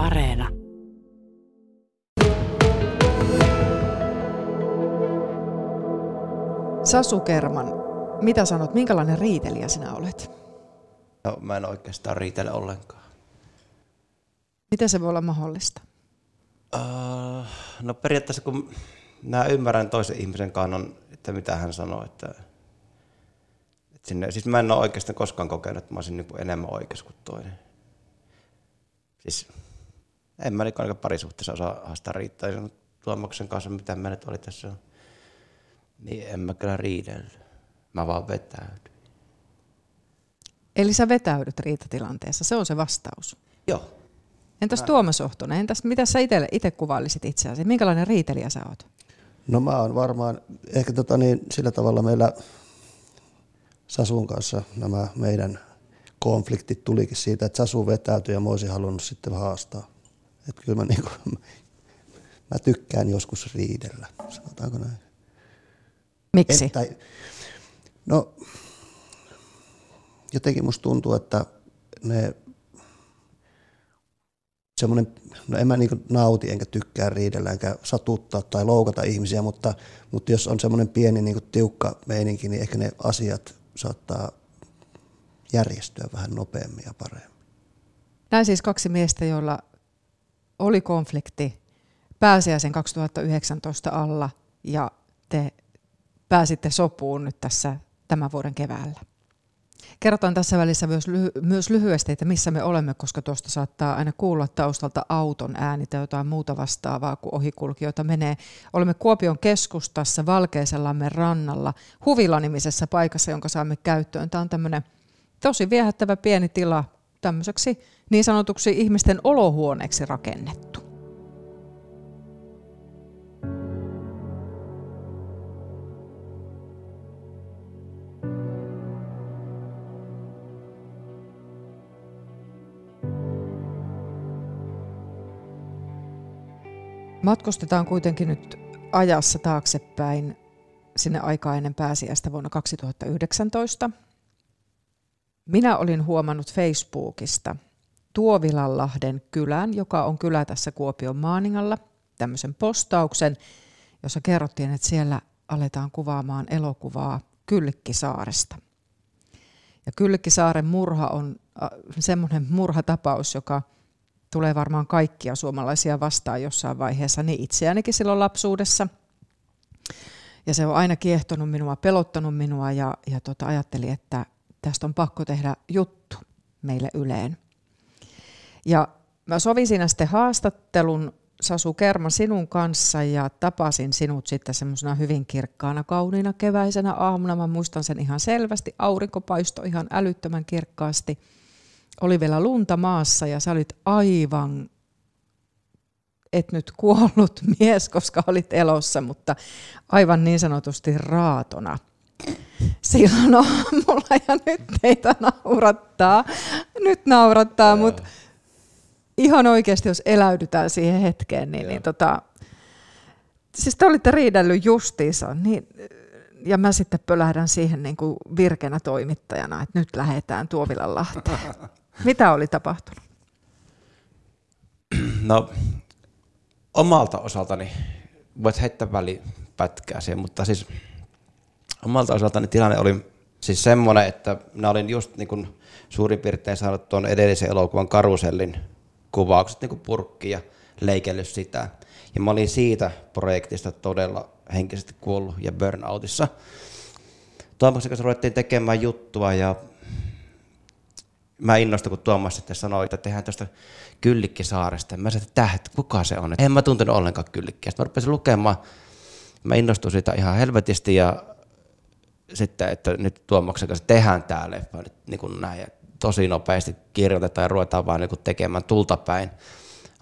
Areena. Sasu Kerman, mitä sanot, minkälainen riitelijä sinä olet? No, mä en oikeastaan riitele ollenkaan. Miten se voi olla mahdollista? Uh, no periaatteessa kun mä ymmärrän toisen ihmisen kannan, että mitä hän sanoo, että, että sinne, siis mä en ole oikeastaan koskaan kokenut, että mä olisin niin enemmän oikeassa kuin toinen. Siis en mä niin parisuhteessa osaa haastaa riittää. Tuomaksen kanssa, mitä mä nyt oli tässä, niin en mä kyllä riidellyt. Mä vaan vetäydyn. Eli sä vetäydyt riitatilanteessa, se on se vastaus. Joo. Entäs Tuomas Ohtonen, entäs mitä sä itse kuvailisit itseäsi? Minkälainen riitelijä sä oot? No mä oon varmaan, ehkä tota niin, sillä tavalla meillä Sasun kanssa nämä meidän konfliktit tulikin siitä, että Sasu vetäytyi ja mä olisin halunnut sitten haastaa. Että kyllä mä, niin kuin, mä tykkään joskus riidellä, sanotaanko näin. Miksi? Et, tai, no, jotenkin musta tuntuu, että ne semmoinen, no en mä niin nauti enkä tykkää riidellä enkä satuttaa tai loukata ihmisiä, mutta, mutta jos on semmoinen pieni niin tiukka meininki, niin ehkä ne asiat saattaa järjestyä vähän nopeammin ja paremmin. Näin siis kaksi miestä, joilla oli konflikti pääsiäisen 2019 alla ja te pääsitte sopuun nyt tässä tämän vuoden keväällä. Kerrotaan tässä välissä myös, lyhy- myös lyhyesti, että missä me olemme, koska tuosta saattaa aina kuulla taustalta auton ääni tai jotain muuta vastaavaa, kun ohikulkijoita menee. Olemme Kuopion keskustassa Valkeisellamme rannalla Huvila-nimisessä paikassa, jonka saamme käyttöön. Tämä on tämmöinen tosi viehättävä pieni tila tämmöiseksi niin sanotuksi ihmisten olohuoneeksi rakennettu. Matkustetaan kuitenkin nyt ajassa taaksepäin sinne aikaa ennen pääsiäistä vuonna 2019. Minä olin huomannut Facebookista Tuovilanlahden kylän, joka on kylä tässä Kuopion Maaningalla, tämmöisen postauksen, jossa kerrottiin, että siellä aletaan kuvaamaan elokuvaa Kyllikkisaaresta. Ja Kyllikkisaaren murha on äh, semmoinen murhatapaus, joka tulee varmaan kaikkia suomalaisia vastaan jossain vaiheessa, niin itseänikin silloin lapsuudessa. Ja se on aina kiehtonut minua, pelottanut minua ja, ja tota, ajattelin, että tästä on pakko tehdä juttu meille Yleen. Ja mä sovin siinä sitten haastattelun Sasu Kerma sinun kanssa ja tapasin sinut sitten semmoisena hyvin kirkkaana, kauniina keväisenä aamuna. Mä muistan sen ihan selvästi. Aurinko paistoi ihan älyttömän kirkkaasti – oli vielä lunta maassa ja sä olit aivan, et nyt kuollut mies, koska olit elossa, mutta aivan niin sanotusti raatona silloin aamulla ja nyt teitä naurattaa. Nyt naurattaa, mutta ihan oikeasti, jos eläydytään siihen hetkeen, niin, niin tota, siis te olitte riidellyt justiinsa, niin, ja mä sitten pölähdän siihen niin kuin virkenä toimittajana, että nyt lähdetään Tuovilan Lahteen. Mitä oli tapahtunut? No, omalta osaltani, voit heittää välipätkää siihen, mutta siis omalta osaltani tilanne oli siis semmoinen, että minä olin just niin kuin suurin piirtein saanut tuon edellisen elokuvan Karusellin kuvaukset niin purkki ja leikellyt sitä. Ja mä olin siitä projektista todella henkisesti kuollut ja burnoutissa. Tuomaksen kanssa ruvettiin tekemään juttua ja mä innostuin, kun Tuomas sitten sanoi, että tehdään tuosta Kyllikkisaaresta. Mä sanoin, että että kuka se on? En mä tuntenut ollenkaan Kyllikkiä. Sitten mä rupesin lukemaan. Mä innostuin siitä ihan helvetisti ja sitten, että nyt Tuomaksen kanssa tehdään tämä leffa nyt niin kuin näin. Tosi nopeasti kirjoitetaan ja ruvetaan vaan niin tekemään tultapäin.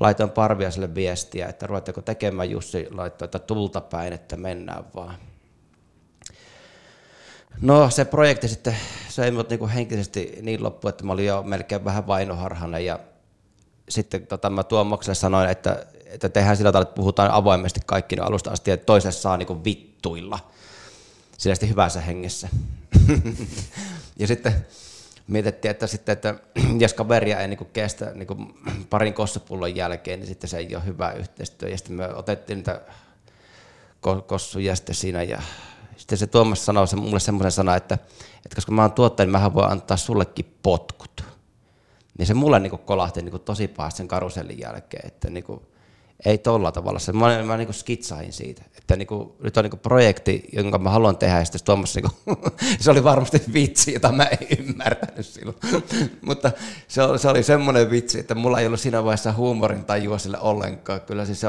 Laitoin Parviaselle viestiä, että ruvetteko tekemään Jussi laittoi, että tultapäin, että mennään vaan. No se projekti sitten söi mut niinku henkisesti niin loppu, että mä olin jo melkein vähän vainoharhainen ja sitten tota, mä Tuomokselle sanoin, että, että tehdään sillä tavalla, että puhutaan avoimesti kaikki alusta asti, että toiselle saa niinku vittuilla. Sillä hyvässä hengessä. ja sitten mietittiin, että sitten, että jos kaveria ei niin kestä niin parin kossapullon jälkeen, niin sitten se ei ole hyvä yhteistyö. Ja sitten me otettiin niitä kossuja sitten siinä ja sitten se Tuomas sanoi se, mulle semmoisen sana, että, että koska mä oon tuottaja, niin mä voin antaa sullekin potkut. Niin se mulle niin kolahti niin tosi pahasti sen karusellin jälkeen, että niin kuin, ei tolla tavalla. Se, mä, mä niin skitsain siitä, että niin kuin, nyt on niin projekti, jonka mä haluan tehdä, ja sitten Tuomas, niin kuin, se oli varmasti vitsi, jota mä en ymmärtänyt silloin. Mutta se oli, se oli semmoinen vitsi, että mulla ei ollut siinä vaiheessa huumorin tajua sille ollenkaan. Kyllä siis se,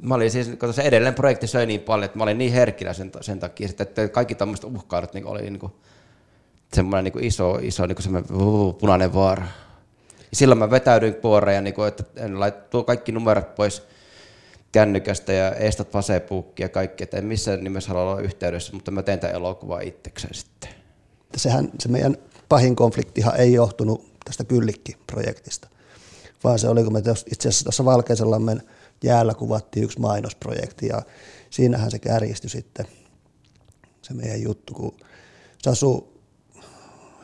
mä olin siis, kun se edellinen projekti söi niin paljon, että mä olin niin herkillä sen, sen takia, että kaikki tämmöiset uhkaudet niin oli niin kuin, semmoinen niin kuin iso, iso niin kuin semmoinen punainen vaara. Silloin mä vetäydyin puoreen, ja niin kuin, että en tuo kaikki numerot pois kännykästä ja estat Facebookia ja kaikki, että en missään nimessä halua olla yhteydessä, mutta mä teen tämän elokuvaa itsekseen sitten. Sehän se meidän pahin konfliktihan ei johtunut tästä Kyllikki-projektista, vaan se oli, kun me itse asiassa tuossa Valkeisellammen jäällä kuvattiin yksi mainosprojekti ja siinähän se kärjistyi sitten se meidän juttu, kun Sasu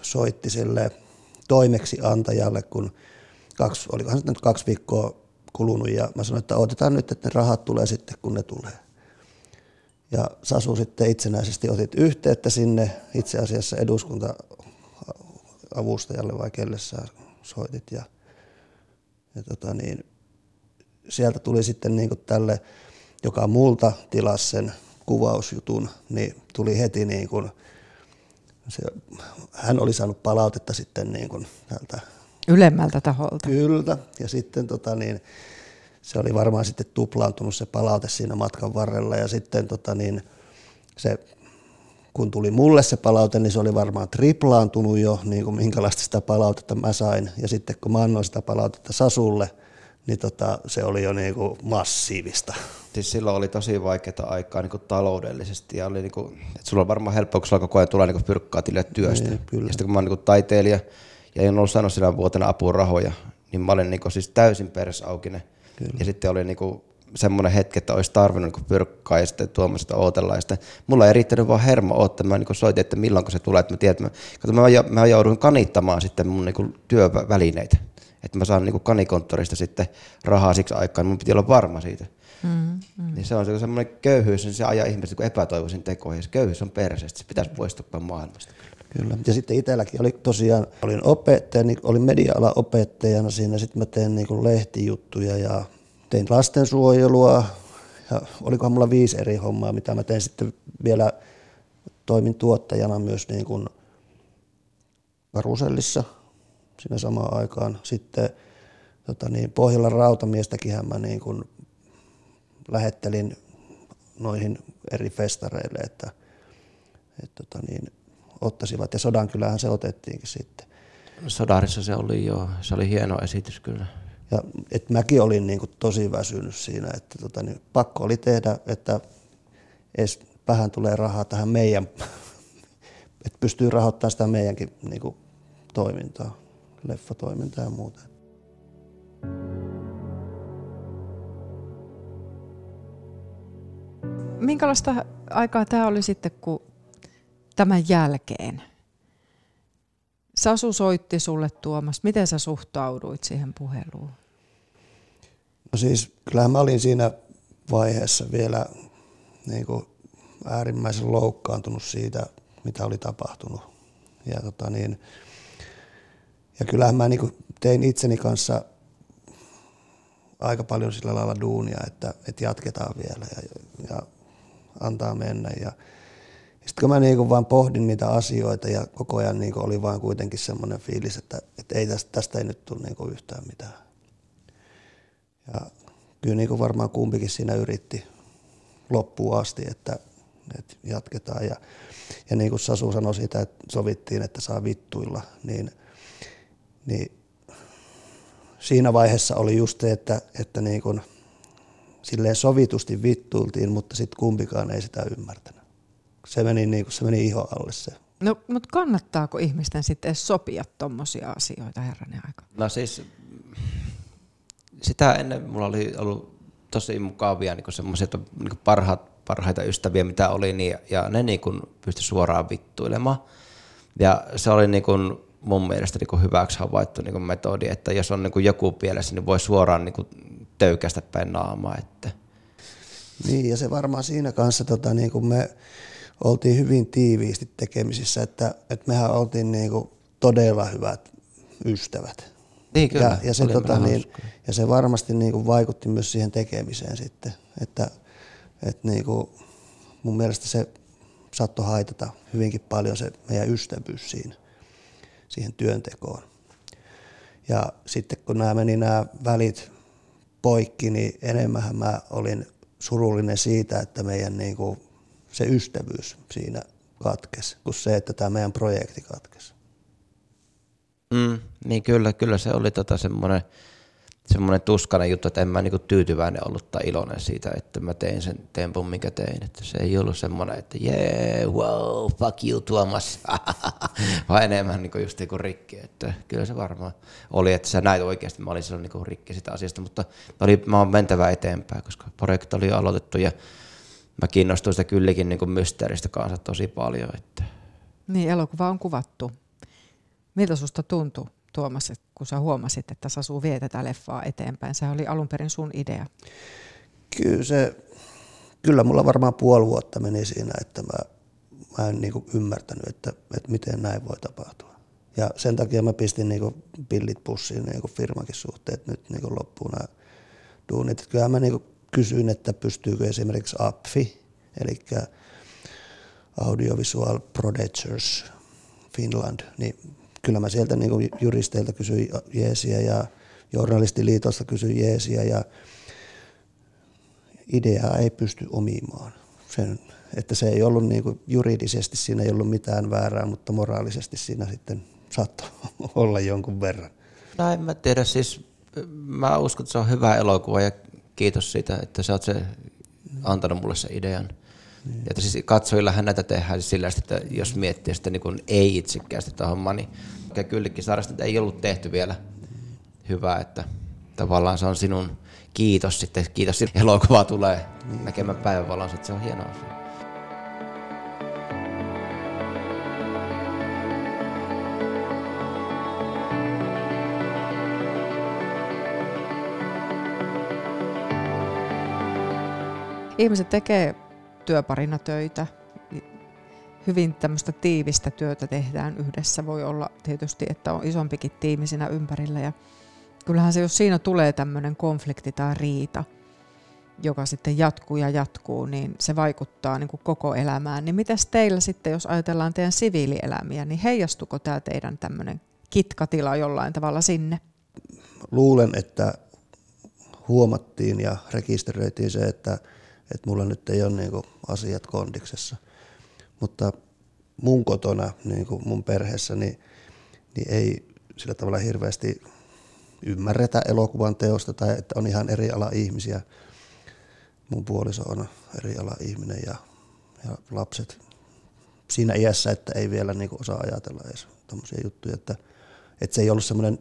soitti sille toimeksiantajalle, kun kaksi, olikohan se nyt kaksi viikkoa kulunut ja mä sanoin, että otetaan nyt, että ne rahat tulee sitten, kun ne tulee. Ja Sasu sitten itsenäisesti otit yhteyttä sinne, itse asiassa eduskunta avustajalle vai kelle sä soitit ja, ja tota niin, sieltä tuli sitten niin tälle, joka multa tilasi sen kuvausjutun, niin tuli heti niin kuin, se, hän oli saanut palautetta sitten niin kuin tältä Ylemmältä taholta. Kyllä, ja sitten tota niin, se oli varmaan sitten tuplaantunut se palaute siinä matkan varrella ja sitten tota niin, se kun tuli mulle se palaute, niin se oli varmaan triplaantunut jo, niin kuin minkälaista sitä palautetta mä sain. Ja sitten kun mä annoin sitä palautetta Sasulle, niin tota, se oli jo niin kuin massiivista. Siis silloin oli tosi vaikeaa aikaa niin kuin taloudellisesti ja oli niin kuin, että sulla on varmaan helppoa, kun sulla koko ajan tulee niin pyrkkaa tilille työstä. Niin, kyllä. Ja sitten kun mä oon niin taiteilija ja en ollut saanut sillä vuotena apurahoja, niin mä olin niin kuin, siis täysin persaukinen. Kyllä. Ja sitten oli niin kuin, semmoinen hetki, että olisi tarvinnut niin pyrkkaa ja sitten odotellaan. Ja sitten mulla ei riittänyt vaan hermo odottaa. Mä niin soitin, että milloin se tulee, että mä tiedän, että mä, mä, mä joudun kanittamaan sitten mun niin työvälineitä että mä saan niinku kanikonttorista sitten rahaa siksi aikaan, mun piti olla varma siitä. Mm, mm. Niin se on semmoinen köyhyys, niin se ajaa ihmiset niin epätoivoisin tekoihin. Se köyhyys on perseestä, se pitäisi poistua maailmasta. Kyllä. Ja sitten itselläkin oli tosiaan, olin opettaja, niin olin media opettajana siinä, sitten mä teen niin lehtijuttuja ja tein lastensuojelua ja olikohan mulla viisi eri hommaa, mitä mä tein sitten vielä, toimin tuottajana myös niin kuin karusellissa – siinä samaan aikaan. Sitten tota niin, Pohjolan rautamiestäkin mä niin kuin lähettelin noihin eri festareille, että, että tota niin, ottaisivat. Ja Sodankylähän se otettiinkin sitten. Sodarissa se oli jo, se oli hieno esitys kyllä. Ja et mäkin olin niin kuin tosi väsynyt siinä, että tota niin, pakko oli tehdä, että edes vähän tulee rahaa tähän meidän, että pystyy rahoittamaan sitä meidänkin niin kuin, toimintaa leffatoiminta ja muuta. Minkälaista aikaa tämä oli sitten, kun tämän jälkeen? Sasu soitti sulle Tuomas. Miten sä suhtauduit siihen puheluun? No siis kyllähän mä olin siinä vaiheessa vielä niin kuin äärimmäisen loukkaantunut siitä, mitä oli tapahtunut. Ja tota niin, ja kyllähän mä niin tein itseni kanssa aika paljon sillä lailla duunia, että, että jatketaan vielä ja, ja antaa mennä. Ja, sitten kun mä niin vaan pohdin niitä asioita ja koko ajan niin oli vaan kuitenkin semmoinen fiilis, että, että ei tästä, tästä ei nyt tule niin yhtään mitään. Ja kyllä niin varmaan kumpikin siinä yritti loppuun asti, että, että jatketaan. Ja, ja niin kuin Sasu sanoi sitä, että sovittiin, että saa vittuilla, niin – niin siinä vaiheessa oli just se, että, että niin kuin, silleen sovitusti vittuiltiin, mutta sitten kumpikaan ei sitä ymmärtänyt. Se meni, niin kuin, se meni iho alle se. No, mutta kannattaako ihmisten sitten edes sopia tuommoisia asioita herranen aika? No siis sitä ennen mulla oli ollut tosi mukavia niin semmoisia niin parhaat, parhaita ystäviä, mitä oli, niin, ja ne niin pystyi suoraan vittuilemaan. Ja se oli niin kuin, mun mielestä niin kuin hyväksi havaittu niin kuin metodi, että jos on niin kuin joku pielessä, niin voi suoraan niin kuin töykästä päin naamaa. Että. Niin, ja se varmaan siinä kanssa tota, niin kuin me oltiin hyvin tiiviisti tekemisissä, että, että mehän oltiin niin kuin todella hyvät ystävät. Niin, kyllä. Ja, ja, se, tota, niin, ja se varmasti niin kuin vaikutti myös siihen tekemiseen sitten, että, että niin kuin, mun mielestä se saattoi haitata hyvinkin paljon se meidän ystävyys siinä, siihen työntekoon. Ja sitten kun nämä meni nämä välit poikki, niin enemmän mä olin surullinen siitä, että meidän niin kuin, se ystävyys siinä katkesi, kuin se, että tämä meidän projekti katkesi. Mm, niin kyllä, kyllä se oli tota semmoinen, semmoinen tuskainen juttu, että en mä niinku tyytyväinen ollut tai iloinen siitä, että mä tein sen tempun, minkä tein. Että se ei ollut semmoinen, että yeah, wow, fuck you Tuomas, vaan enemmän niinku just niinku rikki. Että kyllä se varmaan oli, että sä näit oikeasti, mä olin silloin niinku rikki sitä asiasta, mutta oli, mä oon mentävä eteenpäin, koska projekti oli aloitettu ja mä kiinnostuin sitä kylläkin niinku mysteeristä kanssa tosi paljon. Että. Niin, elokuva on kuvattu. Miltä susta tuntui, Tuomas, kun sä huomasit, että Sasu vie tätä leffaa eteenpäin? Se oli alun perin sun idea. Kyllä se, kyllä mulla varmaan puoli vuotta meni siinä, että mä, mä en niin ymmärtänyt, että, että miten näin voi tapahtua. Ja sen takia mä pistin niin pillit pussiin niin firmankin suhteen, että nyt niin loppuu nämä duunit. Kyllä mä niin kysyin, että pystyykö esimerkiksi APFI, eli Audiovisual Producers Finland, niin kyllä mä sieltä niin juristeilta kysyin jeesiä ja journalistiliitosta kysyin jeesiä ja ideaa ei pysty omimaan. Sen, että se ei ollut niin kuin, juridisesti, siinä ei ollut mitään väärää, mutta moraalisesti siinä sitten saattoi olla jonkun verran. No en mä tiedä, siis mä uskon, että se on hyvä elokuva ja kiitos siitä, että sä oot se antanut mulle sen idean. Niin. Että siis katsojillahan näitä tehdään siis sillä, että jos miettii sitä niin ei itsekkäästi tätä hommaa, niin kylläkin sairasta ei ollut tehty vielä hyvää, että tavallaan se on sinun kiitos sitten, kiitos että elokuva tulee niin. näkemään päivänvalon, että se on hieno asia. Ihmiset tekee työparina töitä. Hyvin tämmöistä tiivistä työtä tehdään yhdessä. Voi olla tietysti, että on isompikin tiimi siinä ympärillä. Ja kyllähän se, jos siinä tulee tämmöinen konflikti tai riita, joka sitten jatkuu ja jatkuu, niin se vaikuttaa niin kuin koko elämään. Niin mitäs teillä sitten, jos ajatellaan teidän siviilielämiä, niin heijastuko tämä teidän tämmöinen kitkatila jollain tavalla sinne? Luulen, että huomattiin ja rekisteröitiin se, että että mulla nyt ei ole niin asiat kondiksessa. Mutta mun kotona, niin kuin mun perheessä, niin, niin ei sillä tavalla hirveästi ymmärretä elokuvan teosta tai että on ihan eri ala ihmisiä. Mun puoliso on eri ala ihminen ja, ja lapset siinä iässä, että ei vielä niin osaa ajatella edes tämmöisiä juttuja, että, että se ei ollut semmoinen,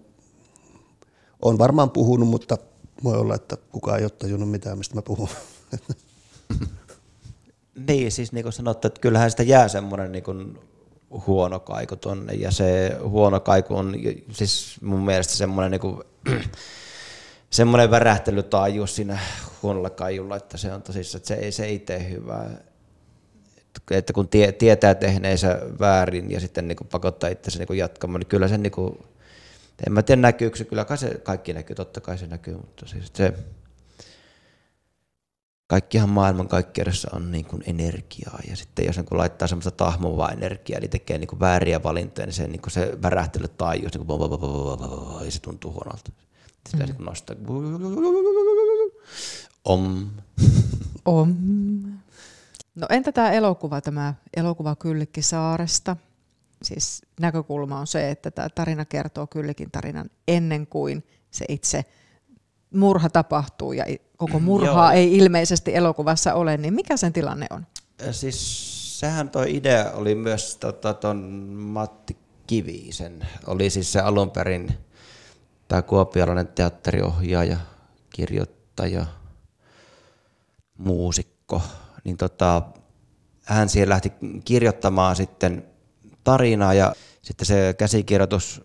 on varmaan puhunut, mutta voi olla, että kukaan ei ole tajunnut mitään, mistä mä puhun. niin, siis niin kuin sanottu, että kyllähän sitä jää semmoinen niin kuin huono kaiku tonne, ja se huono kaiku on siis mun mielestä semmoinen niin kuin, semmoinen värähtelytaajuus siinä huonolla kaijulla, että se on tosissaan, että se ei, se ei tee hyvää. Että kun tie, tietää tehneensä väärin ja sitten niin kuin pakottaa itsensä niin jatkamaan, niin kyllä se niin kuin, en mä tiedä näkyykö se, kyllä kai se kaikki näkyy, totta kai se näkyy, mutta siis se, kaikkihan maailman kaikkeudessa on niin kuin energiaa. Ja sitten jos niin kuin laittaa semmoista tahmovaa energiaa, eli tekee niin kuin vääriä valintoja, niin se, niin kuin se värähtely taajuus, niin kuin ja se tuntuu huonolta. Sitä mm. nostaa. Om. Om. No entä tämä elokuva, tämä elokuva Kyllikki saaresta? Siis näkökulma on se, että tämä tarina kertoo Kyllikin tarinan ennen kuin se itse murha tapahtuu ja koko murhaa ei ilmeisesti elokuvassa ole, niin mikä sen tilanne on? Siis sehän tuo idea oli myös tota, ton Matti Kivisen. Oli siis se alun perin tämä kuopialainen teatteriohjaaja, kirjoittaja, muusikko. Niin tota, hän siellä lähti kirjoittamaan sitten tarinaa ja sitten se käsikirjoitus,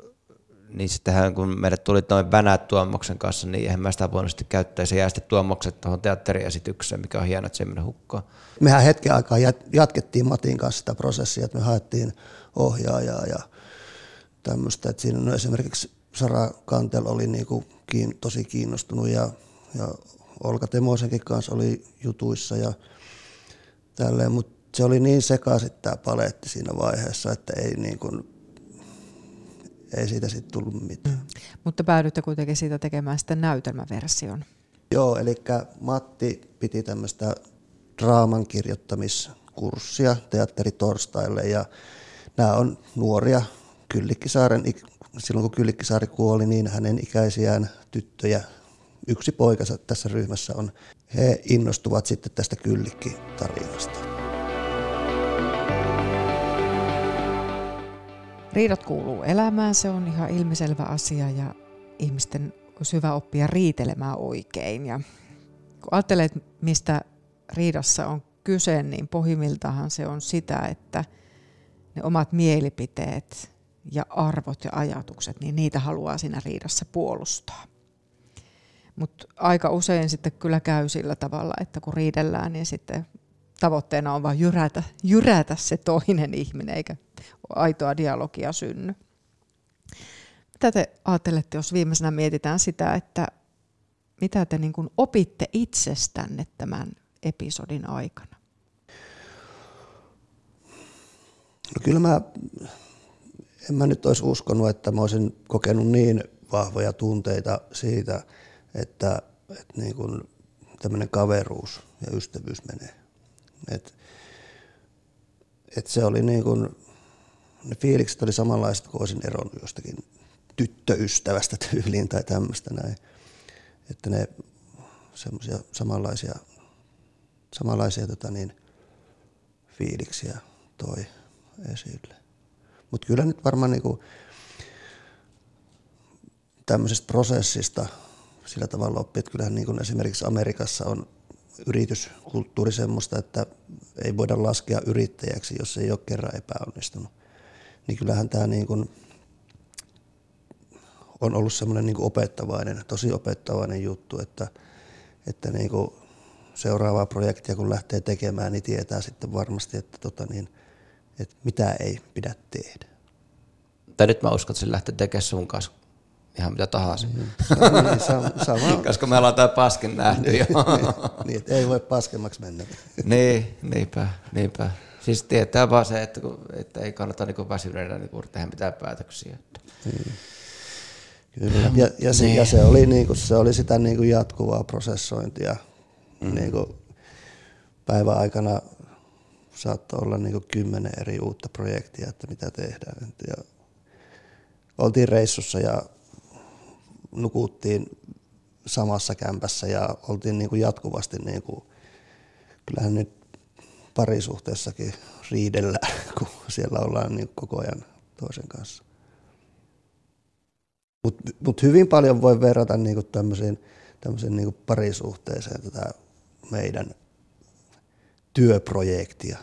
niin sittenhän kun meille tuli noin Vänät Tuomoksen kanssa, niin eihän mä sitä voinut sitten käyttää. Se jää sitten Tuomokset tuohon teatteriesitykseen, mikä on hienoa, että se menee hukkaan. Mehän hetken aikaa jatkettiin Matin kanssa sitä prosessia, että me haettiin ohjaajaa ja tämmöistä. Että siinä on esimerkiksi Sara Kantel oli niinku kiin, tosi kiinnostunut ja, ja Olka Temosenkin kanssa oli jutuissa ja tälleen, mutta se oli niin sekaisin tämä paletti siinä vaiheessa, että ei, niin kuin, ei siitä sitten tullut mitään. Mm. Mutta päädyitte kuitenkin siitä tekemään sitten näytelmäversion. Joo, eli Matti piti tämmöistä draaman kirjoittamiskurssia teatteritorstaille ja nämä on nuoria Kyllikkisaaren, silloin kun Kyllikkisaari kuoli, niin hänen ikäisiään tyttöjä, yksi poikansa tässä ryhmässä on, he innostuvat sitten tästä Kyllikki-tarinasta. Riidat kuuluu elämään, se on ihan ilmiselvä asia ja ihmisten olisi hyvä oppia riitelemään oikein. Ja kun ajattelet, mistä riidassa on kyse, niin pohjimmiltahan se on sitä, että ne omat mielipiteet ja arvot ja ajatukset, niin niitä haluaa siinä riidassa puolustaa. Mutta aika usein sitten kyllä käy sillä tavalla, että kun riidellään, niin sitten tavoitteena on vain jyrätä, jyrätä se toinen ihminen, eikä aitoa dialogia synny. Mitä te ajattelette, jos viimeisenä mietitään sitä, että mitä te niin kuin opitte itsestänne tämän episodin aikana? No kyllä mä, en mä nyt olisi uskonut, että mä olisin kokenut niin vahvoja tunteita siitä, että, että niin kuin tämmöinen kaveruus ja ystävyys menee. Et, et se oli niin kuin, ne fiilikset oli samanlaiset kuin olisin eronnut jostakin tyttöystävästä tyyliin tai tämmöistä näin. Että ne semmoisia samanlaisia, samanlaisia tota niin, fiiliksiä toi esille. Mutta kyllä nyt varmaan niinku tämmöisestä prosessista sillä tavalla oppii, että kyllähän niin kuin esimerkiksi Amerikassa on yrityskulttuuri semmoista, että ei voida laskea yrittäjäksi, jos ei ole kerran epäonnistunut. Niin kyllähän tämä niin kuin on ollut semmoinen niin opettavainen, tosi opettavainen juttu, että, että niin kuin seuraavaa projektia kun lähtee tekemään, niin tietää sitten varmasti, että, tota niin, että mitä ei pidä tehdä. Tai nyt mä uskon, että se lähtee tekemään sun kanssa ihan mitä tahansa. Niin, niin, sama, sama. Koska me ollaan tämä paskin nähty niin, jo. niin, että ei voi paskemmaksi mennä. niin, niinpä, niinpä. Siis tietää vaan se, että, että ei kannata niin väsyneenä niin tehdä mitään päätöksiä. Niin. Kyllä. Ja, ja, se, niin. ja se, oli, niin kuin, se oli sitä niin kuin jatkuvaa prosessointia. Mm. Niin kuin päivän aikana saattoi olla niin kuin kymmenen eri uutta projektia, että mitä tehdään. Ja oltiin reissussa ja nukuttiin samassa kämpässä ja oltiin niin kuin jatkuvasti, niin kuin, kyllähän nyt parisuhteessakin riidellään, kun siellä ollaan niin koko ajan toisen kanssa. Mutta mut hyvin paljon voi verrata niin tämmöiseen, niin parisuhteeseen tätä meidän työprojektia.